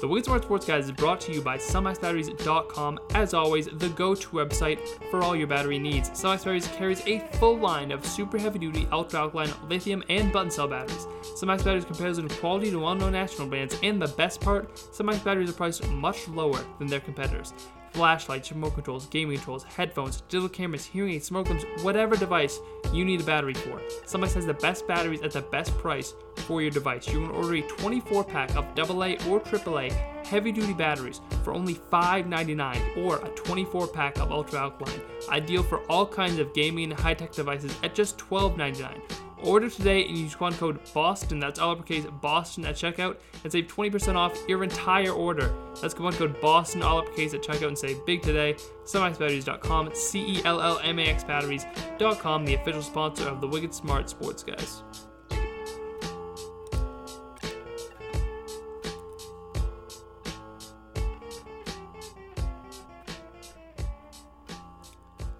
The Smart Sports Guys is brought to you by CellMaxBatteries.com. As always, the go-to website for all your battery needs. SunMax Batteries carries a full line of super heavy-duty ultra-alkaline lithium and button cell batteries. CellMax Batteries compares in quality to well-known national brands, and the best part, CellMax Batteries are priced much lower than their competitors flashlights, remote controls, gaming controls, headphones, digital cameras, hearing aids, smoke alarms, whatever device you need a battery for. CellMax has the best batteries at the best price for your device. You can order a 24 pack of AA or AAA heavy duty batteries for only $5.99 or a 24 pack of ultra alkaline, ideal for all kinds of gaming and high tech devices at just $12.99. Order today and use coupon code BOSTON, that's all uppercase BOSTON at checkout, and save 20% off your entire order. That's coupon code BOSTON, all uppercase at checkout, and save big today. CellMaxBatteries.com, C E L L M A X Batteries.com, the official sponsor of the Wicked Smart Sports Guys.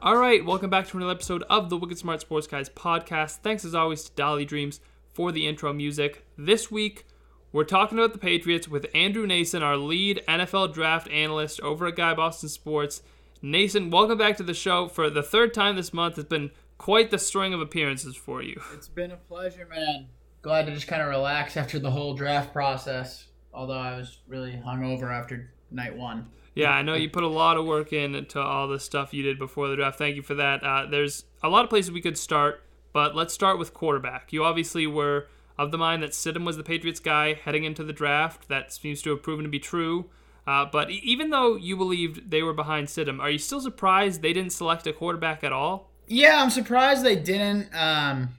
All right, welcome back to another episode of the Wicked Smart Sports Guys podcast. Thanks as always to Dolly Dreams for the intro music. This week, we're talking about the Patriots with Andrew Nason, our lead NFL draft analyst over at Guy Boston Sports. Nason, welcome back to the show for the third time this month. It's been quite the string of appearances for you. It's been a pleasure, man. Glad to just kind of relax after the whole draft process. Although I was really hungover after night one. Yeah, I know you put a lot of work into all the stuff you did before the draft. Thank you for that. Uh, there's a lot of places we could start, but let's start with quarterback. You obviously were of the mind that Stidham was the Patriots guy heading into the draft. That seems to have proven to be true. Uh, but even though you believed they were behind Stidham, are you still surprised they didn't select a quarterback at all? Yeah, I'm surprised they didn't. Um,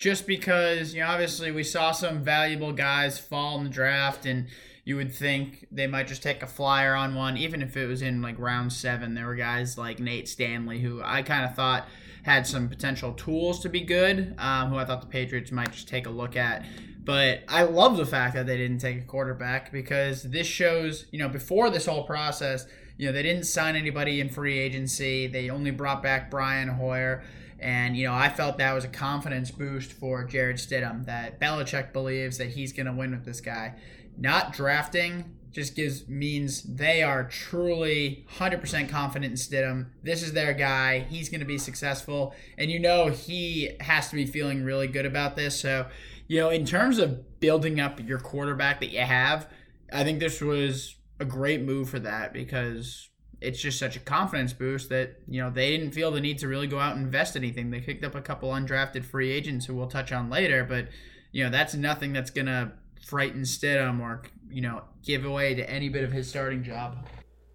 just because you know, obviously we saw some valuable guys fall in the draft and you would think they might just take a flyer on one, even if it was in like round seven. There were guys like Nate Stanley, who I kind of thought had some potential tools to be good, um, who I thought the Patriots might just take a look at. But I love the fact that they didn't take a quarterback because this shows, you know, before this whole process, you know, they didn't sign anybody in free agency. They only brought back Brian Hoyer. And, you know, I felt that was a confidence boost for Jarrett Stidham that Belichick believes that he's going to win with this guy. Not drafting just gives means they are truly 100% confident in Stidham. This is their guy. He's going to be successful. And you know he has to be feeling really good about this. So, you know, in terms of building up your quarterback that you have, I think this was a great move for that because it's just such a confidence boost that, you know, they didn't feel the need to really go out and invest anything. They picked up a couple undrafted free agents who we'll touch on later, but, you know, that's nothing that's to frighten Stidham or you know give away to any bit of his starting job.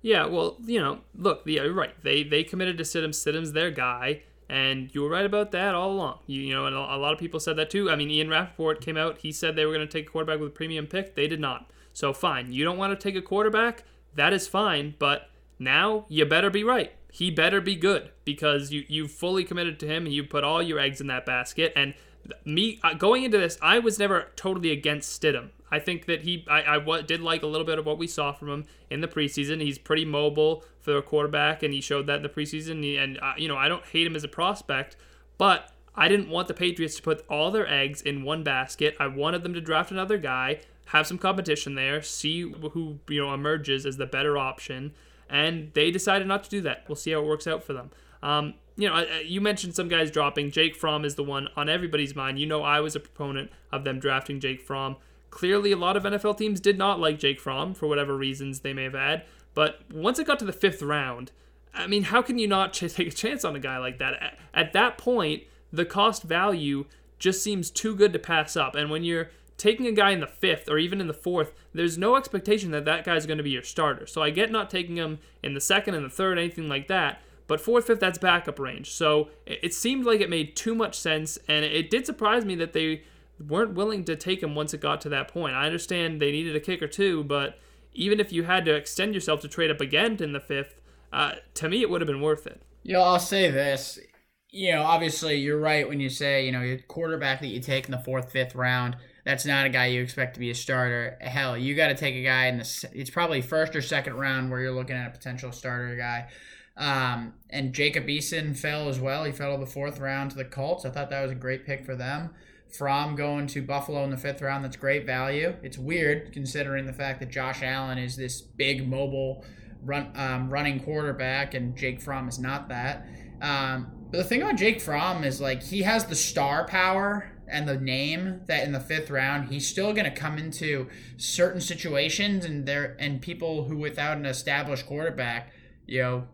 Yeah, well, you know, look, yeah, right. They they committed to Stidham. Stidham's their guy, and you were right about that all along. You, you know, and a lot of people said that too. I mean, Ian Rapoport came out. He said they were going to take a quarterback with a premium pick. They did not. So fine, you don't want to take a quarterback. That is fine, but now you better be right. He better be good because you you fully committed to him and you put all your eggs in that basket. And me uh, going into this, I was never totally against Stidham. I think that he, I, I did like a little bit of what we saw from him in the preseason. He's pretty mobile for a quarterback, and he showed that in the preseason. And uh, you know, I don't hate him as a prospect, but I didn't want the Patriots to put all their eggs in one basket. I wanted them to draft another guy, have some competition there, see who you know emerges as the better option, and they decided not to do that. We'll see how it works out for them. Um, you know, you mentioned some guys dropping. Jake Fromm is the one on everybody's mind. You know, I was a proponent of them drafting Jake Fromm. Clearly, a lot of NFL teams did not like Jake Fromm for whatever reasons they may have had. But once it got to the fifth round, I mean, how can you not take a chance on a guy like that? At that point, the cost value just seems too good to pass up. And when you're taking a guy in the fifth or even in the fourth, there's no expectation that that guy's going to be your starter. So I get not taking him in the second and the third, anything like that. But fourth, fifth, that's backup range. So it seemed like it made too much sense, and it did surprise me that they weren't willing to take him once it got to that point. I understand they needed a kicker too, but even if you had to extend yourself to trade up again in the fifth, uh, to me it would have been worth it. You know, I'll say this. You know, obviously you're right when you say, you know, your quarterback that you take in the fourth, fifth round, that's not a guy you expect to be a starter. Hell, you got to take a guy in the, it's probably first or second round where you're looking at a potential starter guy. Um, and Jacob Eason fell as well. He fell to the fourth round to the Colts. I thought that was a great pick for them. Fromm going to Buffalo in the fifth round. That's great value. It's weird considering the fact that Josh Allen is this big mobile run um, running quarterback and Jake Fromm is not that. Um, but the thing about Jake Fromm is like he has the star power and the name that in the fifth round he's still going to come into certain situations and there and people who without an established quarterback, you know,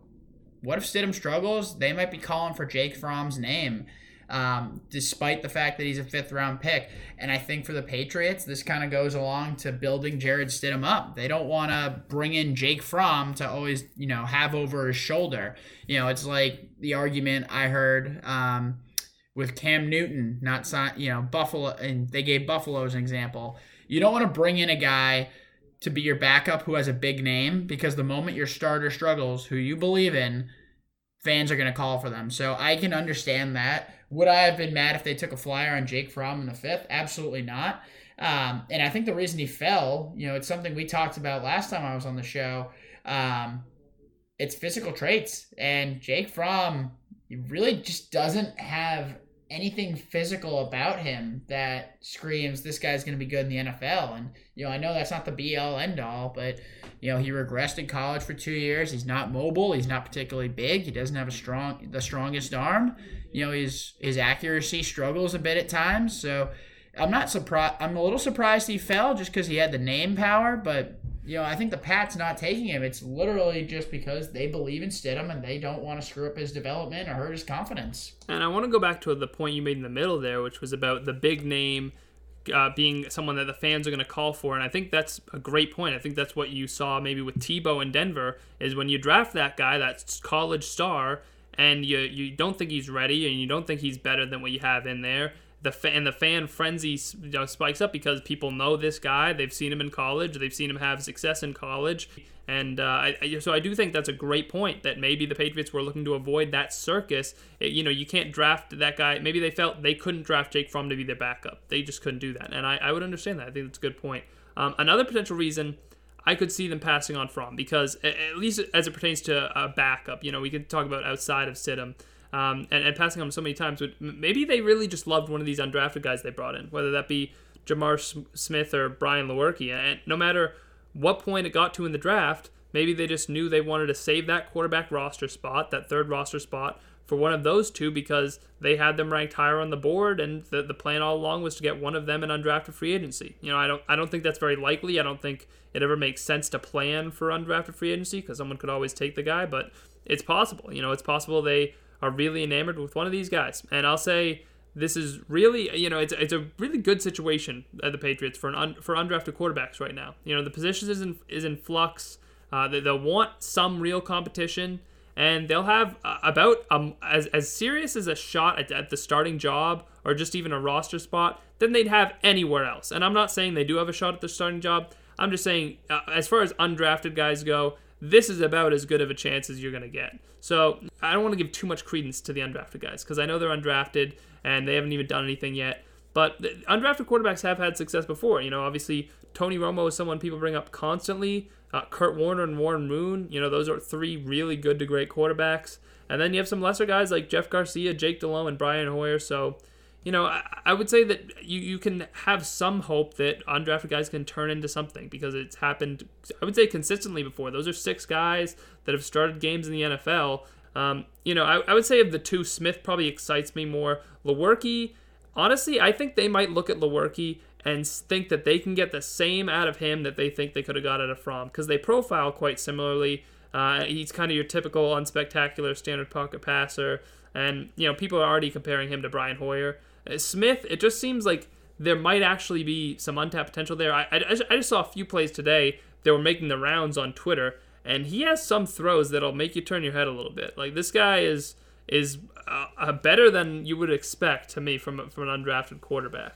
what if Stidham struggles? They might be calling for Jake Fromm's name um, despite the fact that he's a fifth round pick. And I think for the Patriots, this kind of goes along to building Jarrett Stidham up. They don't want to bring in Jake Fromm to always, you know, have over his shoulder. You know, it's like the argument I heard um, with Cam Newton, not sign, you know, Buffalo, and they gave Buffalo as an example. You don't want to bring in a guy to be your backup who has a big name because the moment your starter struggles, who you believe in, fans are going to call for them. So I can understand that. Would I have been mad if they took a flyer on Jake Fromm in the fifth? Absolutely not. Um, and I think the reason he fell, you know, it's something we talked about last time I was on the show. Um, it's physical traits, and Jake Fromm really just doesn't have anything physical about him that screams this guy's going to be good in the NFL. And you know, I know that's not the be all end all, but you know, he regressed in college for two years. He's not mobile. He's not particularly big. He doesn't have a strong the strongest arm. You know, his his accuracy struggles a bit at times. So I'm not surprised. I'm a little surprised he fell just because he had the name power, but you know, I think the Pats not taking him, it's literally just because they believe in Stidham and they don't want to screw up his development or hurt his confidence. And I want to go back to the point you made in the middle there, which was about the big name uh, being someone that the fans are going to call for. And I think that's a great point. I think that's what you saw maybe with Tebow in Denver is when you draft that guy, that college star, and you you don't think he's ready and you don't think he's better than what you have in there the fan and the fan frenzy you know, spikes up because people know this guy. They've seen him in college. They've seen him have success in college, and uh, I, so I do think that's a great point that maybe the Patriots were looking to avoid that circus. It, you know, you can't draft that guy. Maybe they felt they couldn't draft Jake Fromm to be their backup. They just couldn't do that, and I, I would understand that. I think that's a good point. Um, another potential reason. I could see them passing on Fromm because, at least as it pertains to a backup, you know, we could talk about outside of Stidham um, and, and passing on so many times. But maybe they really just loved one of these undrafted guys they brought in, whether that be J'Mar Smith or Brian Lewerke. And no matter what point it got to in the draft, maybe they just knew they wanted to save that quarterback roster spot, that third roster spot, for one of those two because they had them ranked higher on the board, and the, the plan all along was to get one of them in undrafted free agency. You know, I don't I don't think that's very likely. I don't think it ever makes sense to plan for undrafted free agency because someone could always take the guy, but it's possible. You know, it's possible they are really enamored with one of these guys. And I'll say this is really, you know, it's, it's a really good situation at the Patriots for an un, for undrafted quarterbacks right now. You know, the position is in is in flux. Uh, they, will want some real competition, and they'll have uh, about um, as as serious as a shot at, at the starting job or just even a roster spot than they'd have anywhere else. And I'm not saying they do have a shot at the starting job. I'm just saying, uh, as far as undrafted guys go, this is about as good of a chance as you're going to get. So I don't want to give too much credence to the undrafted guys because I know they're undrafted and they haven't even done anything yet. But undrafted quarterbacks have had success before. You know, obviously Tony Romo is someone people bring up constantly. Uh, Kurt Warner and Warren Moon, you know, those are three really good to great quarterbacks. And then you have some lesser guys like Jeff Garcia, Jake Delhomme, and Brian Hoyer. So you know, I, I, would say that you, you can have some hope that undrafted guys can turn into something because it's happened, I would say, consistently before. Those are six guys that have started games in the NFL. Um, you know, I, I would say of the two, Smith probably excites me more. Lewerke, honestly, I think they might look at Lewerke and think that they can get the same out of him that they think they could have got out of Fromm because they profile quite similarly. Uh, he's kind of your typical unspectacular standard pocket passer. And, you know, people are already comparing him to Brian Hoyer. Uh, Smith, it just seems like there might actually be some untapped potential there. I, I, I just saw a few plays today that were making the rounds on Twitter, and he has some throws that'll make you turn your head a little bit. Like this guy is is uh, uh, better than you would expect to me from from an undrafted quarterback.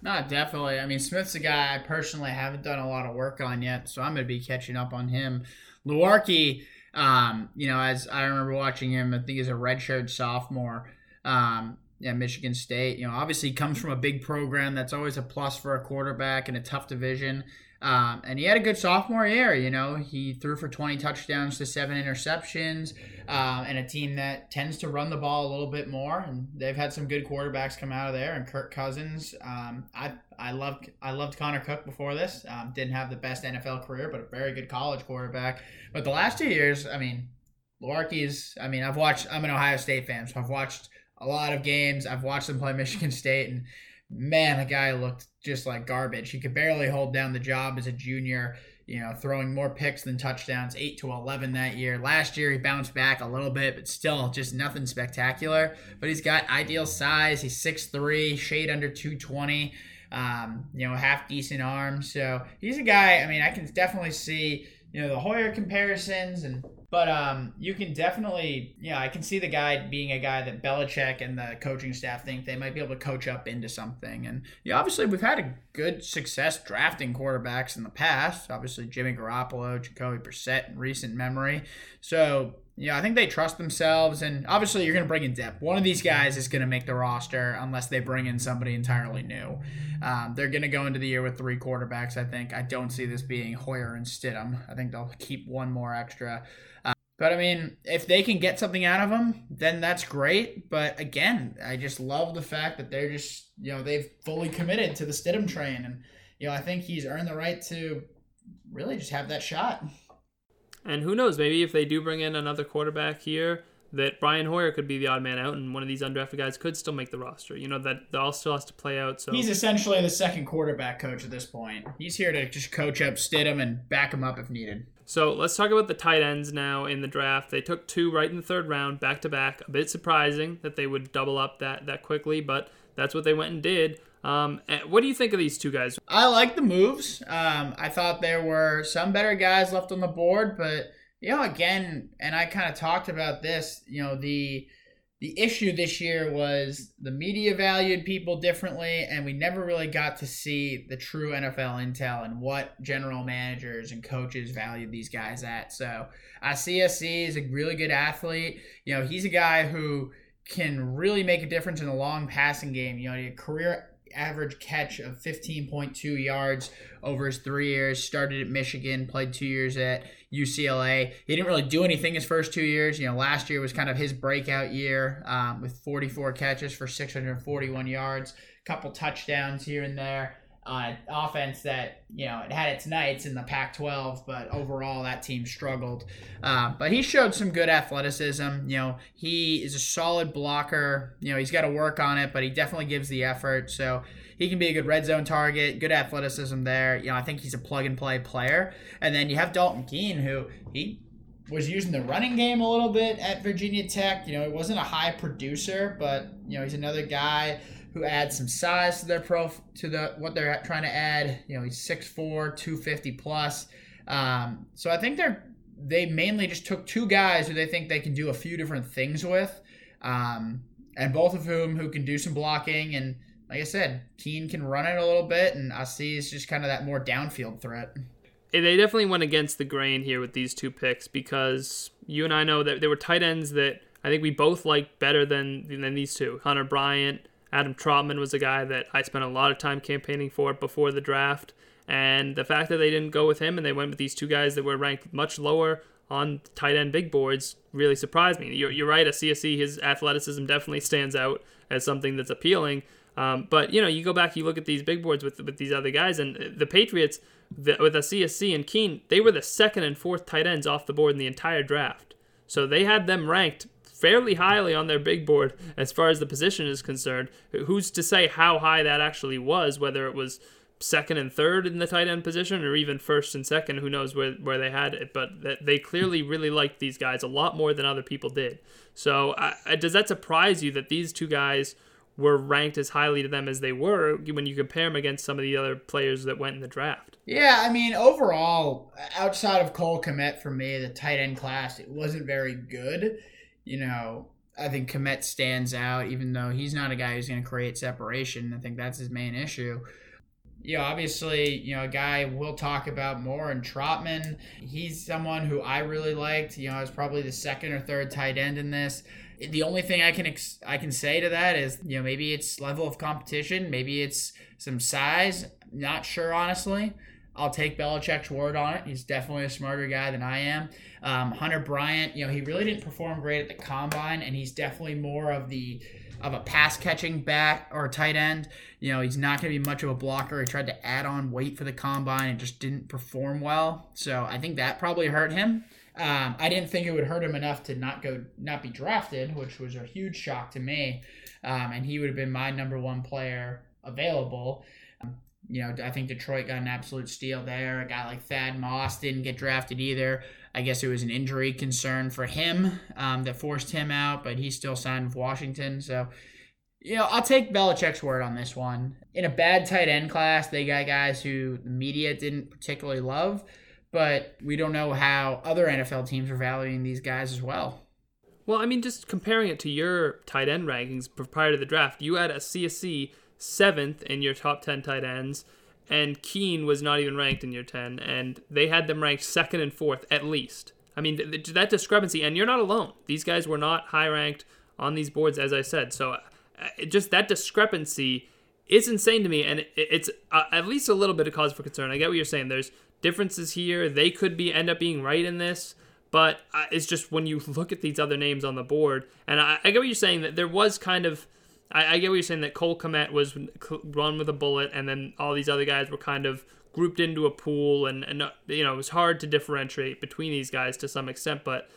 No, definitely. I mean, Smith's a guy I personally haven't done a lot of work on yet, so I'm going to be catching up on him. Lewerke, um, you know, as I remember watching him, I think he's a redshirt sophomore. Um, yeah, Michigan State. You know, obviously comes from a big program. That's always a plus for a quarterback in a tough division. Um, and he had a good sophomore year. You know, he threw for 20 touchdowns to seven interceptions, um, and a team that tends to run the ball a little bit more. And they've had some good quarterbacks come out of there. And Kirk Cousins, um, I I loved I loved Connor Cook before this. Um, didn't have the best NFL career, but a very good college quarterback. But the last two years, I mean, Lewerke's. I mean, I've watched. I'm an Ohio State fan, so I've watched a lot of games. I've watched them play Michigan State, and man, the guy looked just like garbage. He could barely hold down the job as a junior. You know, throwing more picks than touchdowns, eight to eleven that year. Last year he bounced back a little bit, but still just nothing spectacular. But he's got ideal size. He's 6'3", shade under two twenty. Um, you know, half decent arm. So he's a guy. I mean, I can definitely see you know the Hoyer comparisons and but um, you can definitely, yeah, I can see the guy being a guy that Belichick and the coaching staff think they might be able to coach up into something. And yeah, obviously we've had a good success drafting quarterbacks in the past. Obviously Jimmy Garoppolo, Jacoby Brissett in recent memory. So yeah, I think they trust themselves, and obviously you're going to bring in depth. One of these guys is going to make the roster unless they bring in somebody entirely new. Um, they're going to go into the year with three quarterbacks. I think. I don't see this being Hoyer and Stidham. I think they'll keep one more extra. But I mean, if they can get something out of them, then that's great. But again, I just love the fact that they're just, you know, they've fully committed to the Stidham train. And, you know, I think he's earned the right to really just have that shot. And who knows, maybe if they do bring in another quarterback here, that Brian Hoyer could be the odd man out, and one of these undrafted guys could still make the roster. You know that all still has to play out. So he's essentially the second quarterback coach at this point. He's here to just coach up Stidham and back him up if needed. So let's talk about the tight ends now in the draft. They took two right in the third round, back to back. A bit surprising that they would double up that that quickly, but that's what they went and did. Um, what do you think of these two guys? I like the moves. Um, I thought there were some better guys left on the board, but you know, again, and I kind of talked about this. You know, the the issue this year was the media valued people differently, and we never really got to see the true NFL intel and what general managers and coaches valued these guys at. So, uh, Asiasi is a really good athlete. You know, he's a guy who can really make a difference in the long passing game. You know, had career average catch of 15.2 yards over his three years. Started at Michigan, played two years at UCLA. He didn't really do anything his first two years. You know, last year was kind of his breakout year um, with 44 catches for 641 yards, a couple touchdowns here and there. Uh, offense that you know it had its nights in the Pac-12, but overall that team struggled. Uh, but he showed some good athleticism. You know, he is a solid blocker. You know, he's got to work on it, but he definitely gives the effort. So he can be a good red zone target, good athleticism there. You know, I think he's a plug and play player. And then you have Dalton Keene, who he was using the running game a little bit at Virginia Tech. You know, he wasn't a high producer, but you know, he's another guy who adds some size to their pro to the what they're trying to add. You know, he's 6'4", 250 plus. Um, so I think they're they mainly just took two guys who they think they can do a few different things with, um, and both of whom who can do some blocking and like I said, Keene can run it a little bit, and Asiasi is just kind of that more downfield threat. They definitely went against the grain here with these two picks because you and I know that there were tight ends that I think we both liked better than than these two. Hunter Bryant, Adam Trautman was a guy that I spent a lot of time campaigning for before the draft, and the fact that they didn't go with him and they went with these two guys that were ranked much lower on tight end big boards really surprised me. You're, you're right, Asiasi, his athleticism definitely stands out as something that's appealing. Um, but you know, you go back, you look at these big boards with with these other guys, and the Patriots the, with Asiasi and Keene, they were the second and fourth tight ends off the board in the entire draft. So they had them ranked fairly highly on their big board as far as the position is concerned. Who's to say how high that actually was? Whether it was second and third in the tight end position or even first and second who knows where, where they had it but they clearly really liked these guys a lot more than other people did so does that surprise you that these two guys were ranked as highly to them as they were when you compare them against some of the other players that went in the draft. Yeah, I mean, overall, outside of Cole Kmet for me, the tight end class, it wasn't very good. You know, I think Kmet stands out, even though he's not a guy who's going to create separation. I think that's his main issue. You know, obviously, you know, a guy we'll talk about more and Trautman. He's someone who I really liked. You know, I was probably the second or third tight end in this. The only thing I can ex- I can say to that is, you know, maybe it's level of competition, maybe it's some size. Not sure, honestly. I'll take Belichick's word on it. He's definitely a smarter guy than I am. Um, Hunter Bryant, you know, he really didn't perform great at the combine, and he's definitely more of the of a pass catching back or tight end. You know, he's not going to be much of a blocker. He tried to add on weight for the combine and just didn't perform well. So I think that probably hurt him. Um, I didn't think it would hurt him enough to not go, not be drafted, which was a huge shock to me. Um, and he would have been my number one player available. You know, I think Detroit got an absolute steal there. A guy like Thad Moss didn't get drafted either. I guess it was an injury concern for him um, that forced him out, but he still signed with Washington. So, you know, I'll take Belichick's word on this one. In a bad tight end class, they got guys who the media didn't particularly love, but we don't know how other NFL teams are valuing these guys as well. Well, I mean, just comparing it to your tight end rankings prior to the draft, you had Asiasi seventh in your top 10 tight ends, and Keene was not even ranked in your 10, and they had them ranked second and fourth at least. I mean, th- th- that discrepancy, and you're not alone. These guys were not high ranked on these boards, as I said. So, uh, just that discrepancy is insane to me, and it, it's uh, at least a little bit of cause for concern. I get what you're saying. There's differences here. They could be end up being right in this, but uh, it's just when you look at these other names on the board, and I, I get what you're saying that there was kind of I, I get what you're saying that Cole Kmet was run with a bullet, and then all these other guys were kind of grouped into a pool, and, and uh, you know it was hard to differentiate between these guys to some extent. But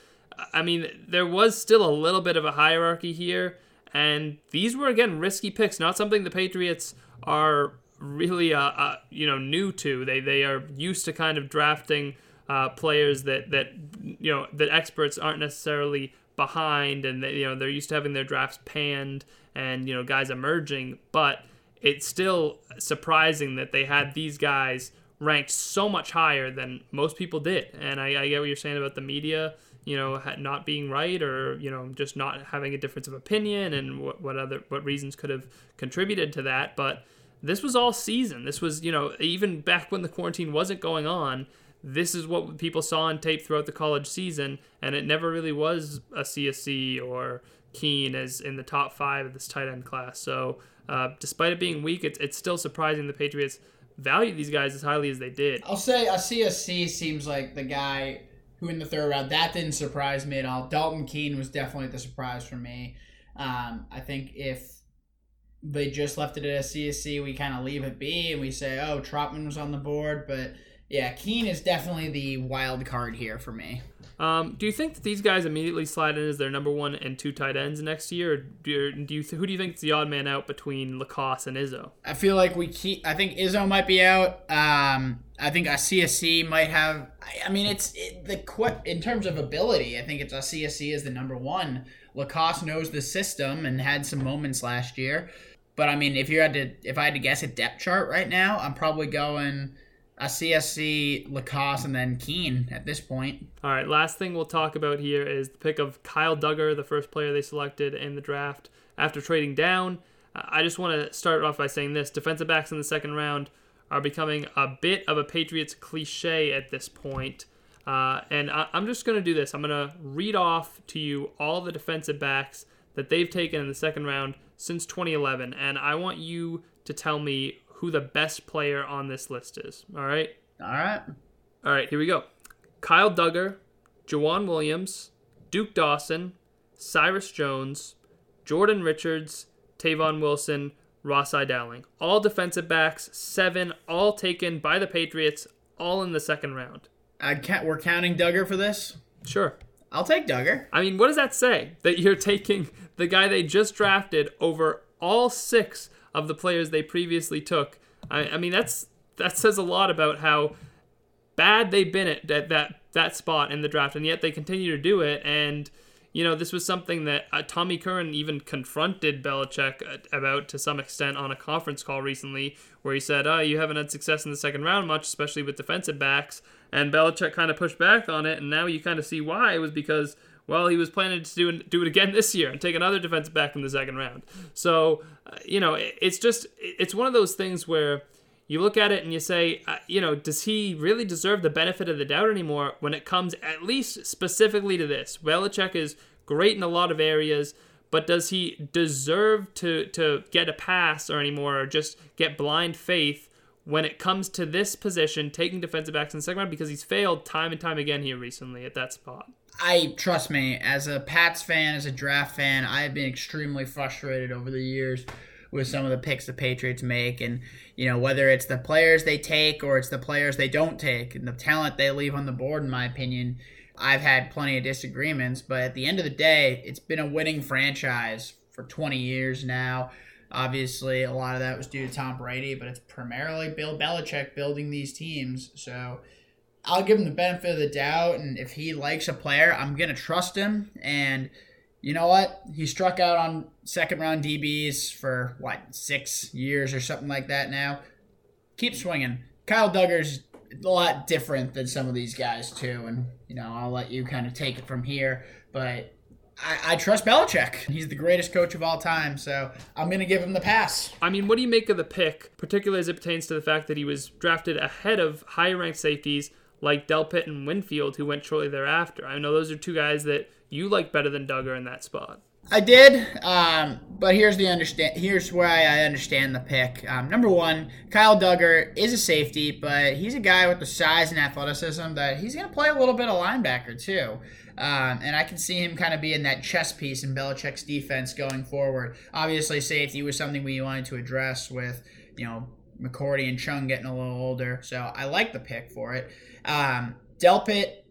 I mean, there was still a little bit of a hierarchy here, and these were again risky picks, not something the Patriots are really uh, uh you know new to. They they are used to kind of drafting uh, players that that you know that experts aren't necessarily behind, and they, you know they're used to having their drafts panned and you know guys emerging, but it's still surprising that they had these guys ranked so much higher than most people did. And I, I get what you're saying about the media, you know, not being right or you know just not having a difference of opinion and what, what other what reasons could have contributed to that, but this was all season. This was, you know, even back when the quarantine wasn't going on, this is what people saw on tape throughout the college season, and it never really was Asiasi or Keene as in the top five of this tight end class. So, uh, despite it being weak, it's, it's still surprising the Patriots value these guys as highly as they did. I'll say Asiasi seems like the guy who in the third round that didn't surprise me at all. Dalton Keene was definitely the surprise for me. Um, I think if they just left it at Asiasi, we kind of leave it be and we say, oh, Trautman was on the board, but yeah, Keene is definitely the wild card here for me. Um, do you think that these guys immediately slide in as their number one and two tight ends next year? Or do you, do you who do you think is the odd man out between LaCosse and Izzo? I feel like we keep. I think Izzo might be out. Um, I think Asiasi might have. I mean, it's it, the in terms of ability. I think it's Asiasi is the number one. LaCosse knows the system and had some moments last year. But I mean, if you had to, if I had to guess a depth chart right now, I'm probably going a CSC, LaCosse, and then Keene at this point. All right, last thing we'll talk about here is the pick of Kyle Dugger, the first player they selected in the draft after trading down. I just want to start off by saying this defensive backs in the second round are becoming a bit of a Patriots cliche at this point. Uh, and I, am just going to do this. I'm going to read off to you all the defensive backs that they've taken in the second round since 2011. And I want you to tell me who the best player on this list is. All right? All right. All right, here we go. Kyle Dugger, Joejuan Williams, Duke Dawson, Cyrus Jones, Jordan Richards, Tavon Wilson, Ras-I Dowling. All defensive backs, seven, all taken by the Patriots, all in the second round. I can't, we're counting Dugger for this? Sure. I'll take Dugger. I mean, what does that say? That you're taking the guy they just drafted over all six of the players they previously took. I, I mean, that's that says a lot about how bad they've been at that, that that spot in the draft, and yet they continue to do it. And you know, this was something that uh, Tommy Curran even confronted Belichick about to some extent on a conference call recently, where he said, "Oh, you haven't had success in the second round much, especially with defensive backs." And Belichick kind of pushed back on it, and now you kind of see why. It was because well, he was planning to do, do it again this year and take another defensive back in the second round. So, uh, you know, it's just, it's one of those things where you look at it and you say, uh, you know, does he really deserve the benefit of the doubt anymore when it comes at least specifically to this? Belichick is great in a lot of areas, but does he deserve to, to get a pass or anymore or just get blind faith when it comes to this position, taking defensive backs in the second round because he's failed time and time again here recently at that spot. I trust me, as a Pats fan, as a draft fan, I have been extremely frustrated over the years with some of the picks the Patriots make, and you know whether it's the players they take or it's the players they don't take, and the talent they leave on the board. In my opinion, I've had plenty of disagreements, but at the end of the day, it's been a winning franchise for 20 years now. Obviously, a lot of that was due to Tom Brady, but it's primarily Bill Belichick building these teams. So I'll give him the benefit of the doubt, and if he likes a player, I'm gonna trust him. And you know what? He struck out on second round DBs for what six years or something like that. Now, keep swinging. Kyle Dugger's a lot different than some of these guys too, and you know I'll let you kind of take it from here. But I, I, trust Belichick. He's the greatest coach of all time, so I'm going to give him the pass. I mean, what do you make of the pick, particularly as it pertains to the fact that he was drafted ahead of higher ranked safeties like Delpit and Winfield, who went shortly thereafter? I know those are two guys that you like better than Dugger in that spot. I did, um, but here's the understand. Here's where I understand the pick. Um, number one, Kyle Dugger is a safety, but he's a guy with the size and athleticism that he's going to play a little bit of linebacker too. Um, and I can see him kind of being that chess piece in Belichick's defense going forward. Obviously, safety was something we wanted to address with, you know, McCourty and Chung getting a little older. So I like the pick for it. Um, Delpit,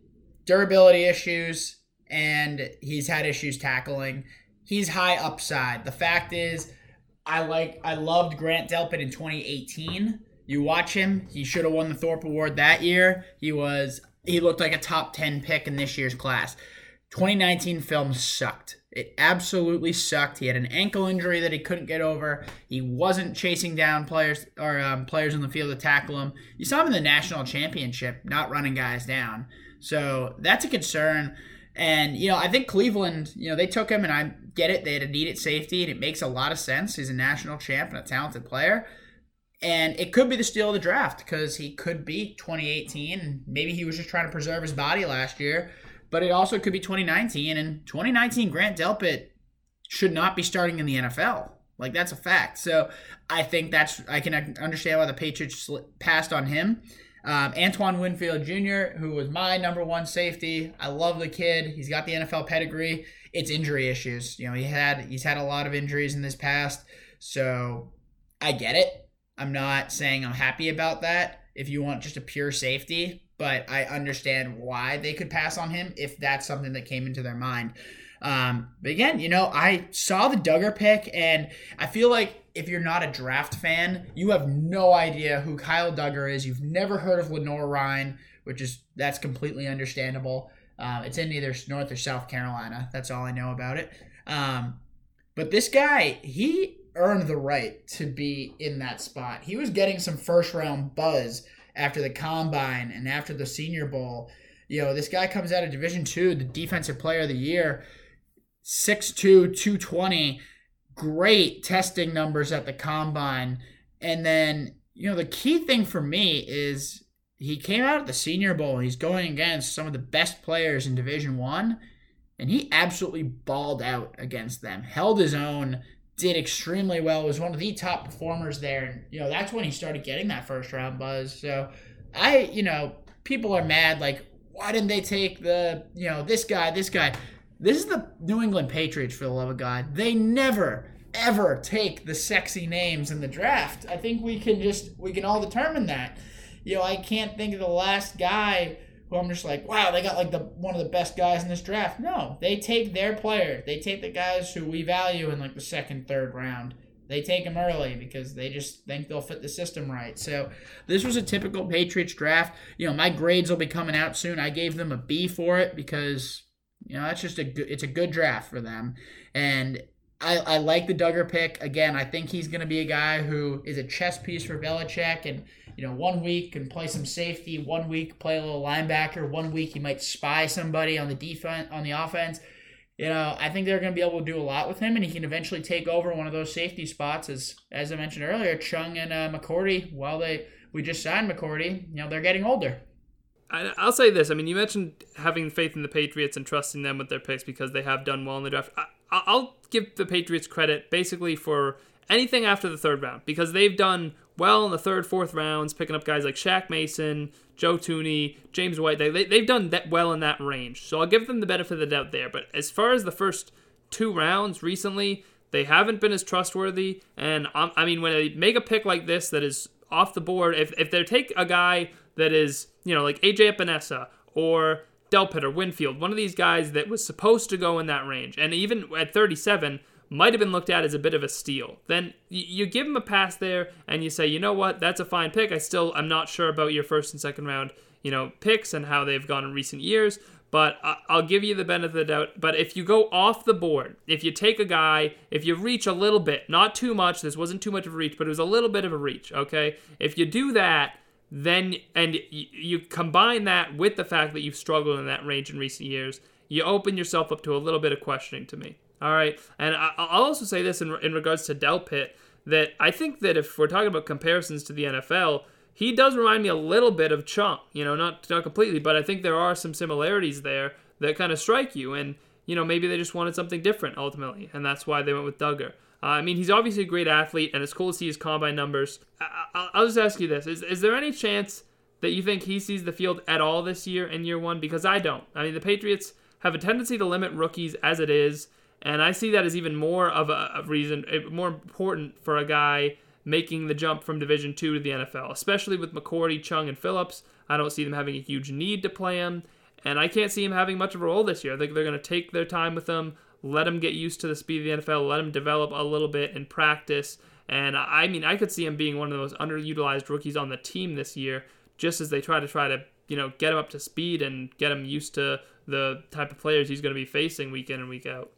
durability issues, and he's had issues tackling. He's high upside. The fact is, I like I loved Grant Delpit in 2018. You watch him; he should have won the Thorpe Award that year. He was he looked like a top 10 pick in this year's class. 2019 film sucked. It absolutely sucked. He had an ankle injury that he couldn't get over. He wasn't chasing down players or um, players in the field to tackle him. You saw him in the national championship, not running guys down. So that's a concern. And you know, I think Cleveland, you know, they took him, and I get it. They had a needed safety, and it makes a lot of sense. He's a national champ and a talented player. And it could be the steal of the draft because he could be 2018. And maybe he was just trying to preserve his body last year. But it also could be 2019. And 2019, Grant Delpit should not be starting in the NFL. Like, that's a fact. So I think that's, I can understand why the Patriots passed on him. Um, Antoine Winfield Jr., who was my number one safety. I love the kid. He's got the NFL pedigree. It's injury issues. You know, he had he's had a lot of injuries in this past. So I get it. I'm not saying I'm happy about that if you want just a pure safety, but I understand why they could pass on him if that's something that came into their mind. Um, but again, you know, I saw the Dugger pick, and I feel like if you're not a draft fan, you have no idea who Kyle Dugger is. You've never heard of Lenoir-Rhyne, which is that's completely understandable. Uh, it's in either North or South Carolina. That's all I know about it. Um, but this guy, he earned the right to be in that spot. He was getting some first round buzz after the combine and after the Senior Bowl. You know, this guy comes out of Division Two, the Defensive Player of the Year, 6'2", 220, great testing numbers at the combine. And then, you know, the key thing for me is he came out at the Senior Bowl. He's going against some of the best players in Division One, and he absolutely balled out against them. Held his own, did extremely well. Was one of the top performers there, and you know that's when he started getting that first round buzz. So I, you know, people are mad like, why didn't they take the, you know, this guy, this guy? This is the New England Patriots for the love of God. They never ever take the sexy names in the draft. I think we can just we can all determine that. You know, I can't think of the last guy who I'm just like, wow, they got like the one of the best guys in this draft. No, they take their player. They take the guys who we value in like the second, third round. They take them early because they just think they'll fit the system right. So this was a typical Patriots draft. You know, my grades will be coming out soon. I gave them a B for it because you know that's just a good. It's a good draft for them, and I, I like the Dugger pick. Again, I think he's going to be a guy who is a chess piece for Belichick and you know, one week can play some safety, one week play a little linebacker, one week he might spy somebody on the defense on the offense. You know, I think they're going to be able to do a lot with him, and he can eventually take over one of those safety spots. As as I mentioned earlier, Chung and uh, McCourty. While they we just signed McCourty, you know, they're getting older. I, I'll say this. I mean, you mentioned having faith in the Patriots and trusting them with their picks because they have done well in the draft. I, I'll give the Patriots credit basically for anything after the third round because they've done well in the third, fourth rounds, picking up guys like Shaq Mason, Joe Thuney, James White. They, they, they've done that well in that range. So I'll give them the benefit of the doubt there. But as far as the first two rounds recently, they haven't been as trustworthy. And um, I mean, when they make a pick like this that is off the board, if, if they take a guy that is, you know, like AJ Epenesa or Delpit or Winfield, one of these guys that was supposed to go in that range, and even at 37, might have been looked at as a bit of a steal. Then you give him a pass there and you say, you know what, that's a fine pick. I still, I'm not sure about your first and second round, you know, picks and how they've gone in recent years, but I'll give you the benefit of the doubt. But if you go off the board, if you take a guy, if you reach a little bit, not too much, this wasn't too much of a reach, but it was a little bit of a reach, okay? If you do that, then, and you combine that with the fact that you've struggled in that range in recent years, you open yourself up to a little bit of questioning to me. All right. And I'll also say this in, in regards to Delpit that I think that if we're talking about comparisons to the NFL, he does remind me a little bit of Chung. You know, not not completely, but I think there are some similarities there that kind of strike you. And you know, maybe they just wanted something different ultimately, and that's why they went with Dugger. Uh, I mean, he's obviously a great athlete, and it's cool to see his combine numbers. I- will just ask you this: is is there any chance that you think he sees the field at all this year in year one? Because I don't. I mean, the Patriots have a tendency to limit rookies as it is. And I see that as even more of a, reason, eh, more important for a guy making the jump from Division Two to the NFL, especially with McCourty, Chung, and Phillips. I don't see them having a huge need to play him, and I can't see him having much of a role this year. I think they're going to take their time with him, let him get used to the speed of the NFL, let him develop a little bit in practice. And I mean, I could see him being one of the most underutilized rookies on the team this year, just as they try to try to you know get him up to speed and get him used to the type of players he's going to be facing week in and week out.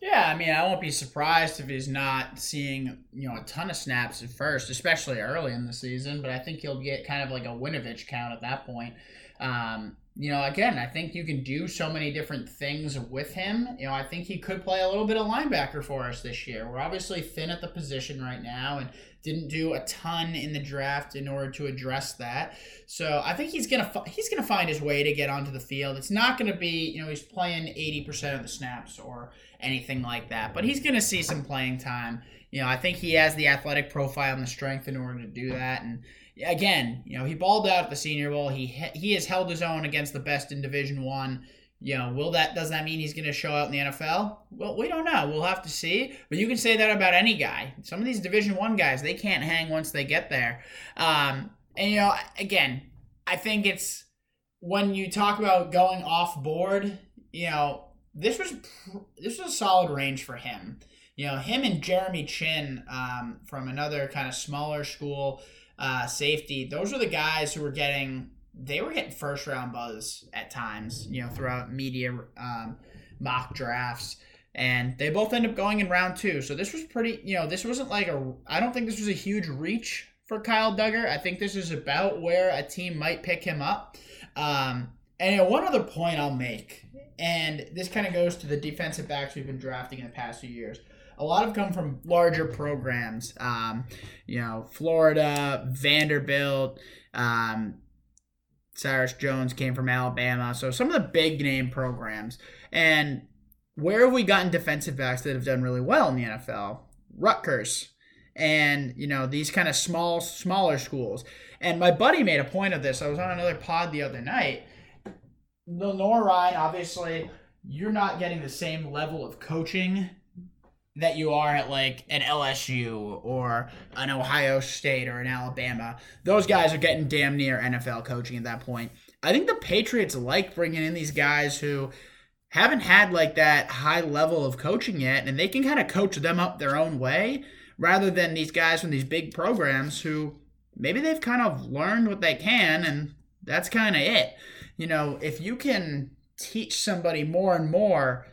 Yeah, I mean, I won't be surprised if he's not seeing you know a ton of snaps at first, especially early in the season. But I think he'll get kind of like a Winovich count at that point. Um, you know, again, I think you can do so many different things with him. You know, I think he could play a little bit of linebacker for us this year. We're obviously thin at the position right now and didn't do a ton in the draft in order to address that. So I think he's gonna he's gonna find his way to get onto the field. It's not gonna be you know he's playing eighty percent of the snaps or anything like that, but he's gonna see some playing time. You know, I think he has the athletic profile and the strength in order to do that, and again, you know, he balled out at the Senior Bowl. He he has held his own against the best in Division One. You know, will that does that mean he's going to show out in the NFL? Well, we don't know. We'll have to see. But you can say that about any guy. Some of these Division One guys, they can't hang once they get there. Um, and you know, again, I think it's when you talk about going off board. You know, this was this was a solid range for him. You know, him and Jeremy Chinn um, from another kind of smaller school uh, safety. Those are the guys who were getting they were getting first round buzz at times. You know, throughout media um, mock drafts. And they both end up going in round two. So this was pretty, you know, this wasn't like a, I don't think this was a huge reach for Kyle Dugger. I think this is about where a team might pick him up. Um, and you know, one other point I'll make, and this kind of goes to the defensive backs we've been drafting in the past few years a lot have come from larger programs. Um, you know, Florida, Vanderbilt, um, Cyrus Jones came from Alabama. So some of the big name programs. And where have we gotten defensive backs that have done really well in the NFL? Rutgers. And, you know, these kind of small, smaller schools. And my buddy made a point of this. I was on another pod the other night. Lenoir-Rhyne, obviously, you're not getting the same level of coaching that you are at like an LSU or an Ohio State or an Alabama. Those guys are getting damn near NFL coaching at that point. I think the Patriots like bringing in these guys who haven't had like that high level of coaching yet, and they can kind of coach them up their own way rather than these guys from these big programs who maybe they've kind of learned what they can, and that's kind of it. You know, if you can teach somebody more and more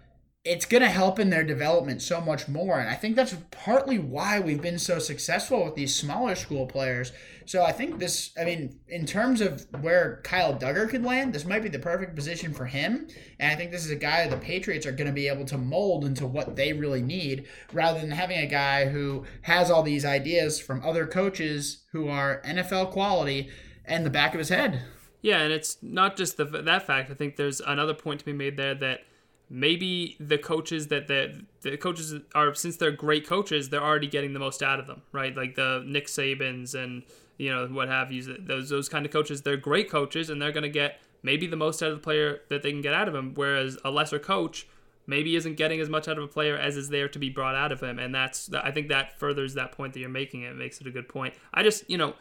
it's going to help in their development so much more. And I think that's partly why we've been so successful with these smaller school players. So I think this, I mean, in terms of where Kyle Dugger could land, this might be the perfect position for him. And I think this is a guy that the Patriots are going to be able to mold into what they really need rather than having a guy who has all these ideas from other coaches who are NFL quality and the back of his head. Yeah, and it's not just the, that fact. I think there's another point to be made there that – maybe the coaches that the the coaches are since they're great coaches, they're already getting the most out of them, right? Like the Nick Sabans and you know what have you. Those those kind of coaches, they're great coaches, and they're going to get maybe the most out of the player that they can get out of him. Whereas a lesser coach maybe isn't getting as much out of a player as is there to be brought out of him, and that's I think that furthers that point that you're making. It makes it a good point. I just you know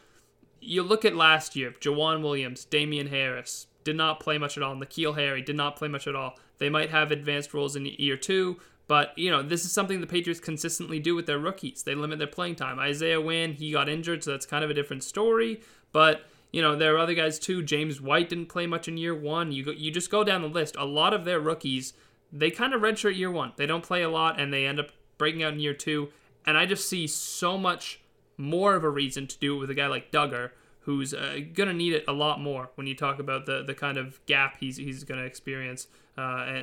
you look at last year, Joejuan Williams, Damian Harris did not play much at all. N'Keal Harry did not play much at all. They might have advanced roles in year two, but you know this is something the Patriots consistently do with their rookies. They limit their playing time. Isaiah Wynn, he got injured, so that's kind of a different story. But you know there are other guys too. James White didn't play much in year one. You go, you just go down the list. A lot of their rookies they kind of redshirt year one. They don't play a lot, and they end up breaking out in year two. And I just see so much more of a reason to do it with a guy like Dugger, who's uh, going to need it a lot more when you talk about the, the kind of gap he's, he's going to experience uh,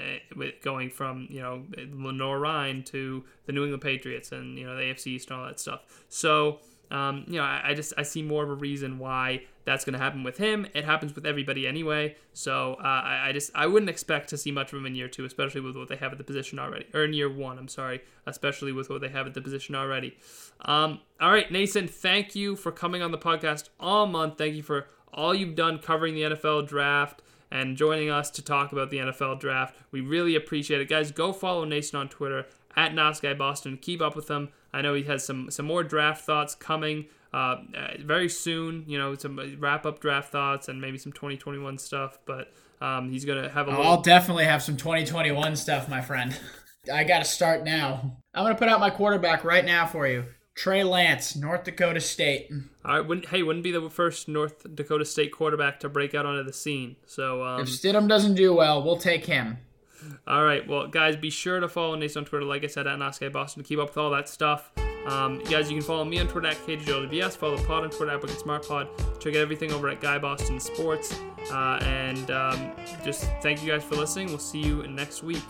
going from you know Lenoir-Rhyne to the New England Patriots and you know the AFC East and all that stuff. So um, you know I, I, just I see more of a reason why that's going to happen with him. It happens with everybody anyway. So uh, I, I, just I wouldn't expect to see much of him in year two, especially with what they have at the position already, or in year one. I'm sorry, especially with what they have at the position already. Um, all right, Nason, thank you for coming on the podcast all month. Thank you for all you've done covering the NFL draft and joining us to talk about the NFL draft. We really appreciate it, guys. Go follow Nason on Twitter at Nosguy Boston. Keep up with him. I know he has some some more draft thoughts coming uh, very soon. You know, some wrap up draft thoughts and maybe some 2021 stuff. But um, he's gonna have a. I'll definitely have some 2021 stuff, my friend. I got to start now. I'm gonna put out my quarterback right now for you. Trey Lance, North Dakota State. All right, wouldn't, hey, wouldn't be the first North Dakota State quarterback to break out onto the scene. So um, if Stidham doesn't do well, we'll take him. All right, well, guys, be sure to follow Nate on Twitter, like I said, at Nosguy Boston to keep up with all that stuff. Um, guys, you can follow me on Twitter at KGLWS, follow the pod on Twitter at Smart Pod. Check out everything over at Guy Boston Sports. Uh, and um, just thank you guys for listening. We'll see you next week.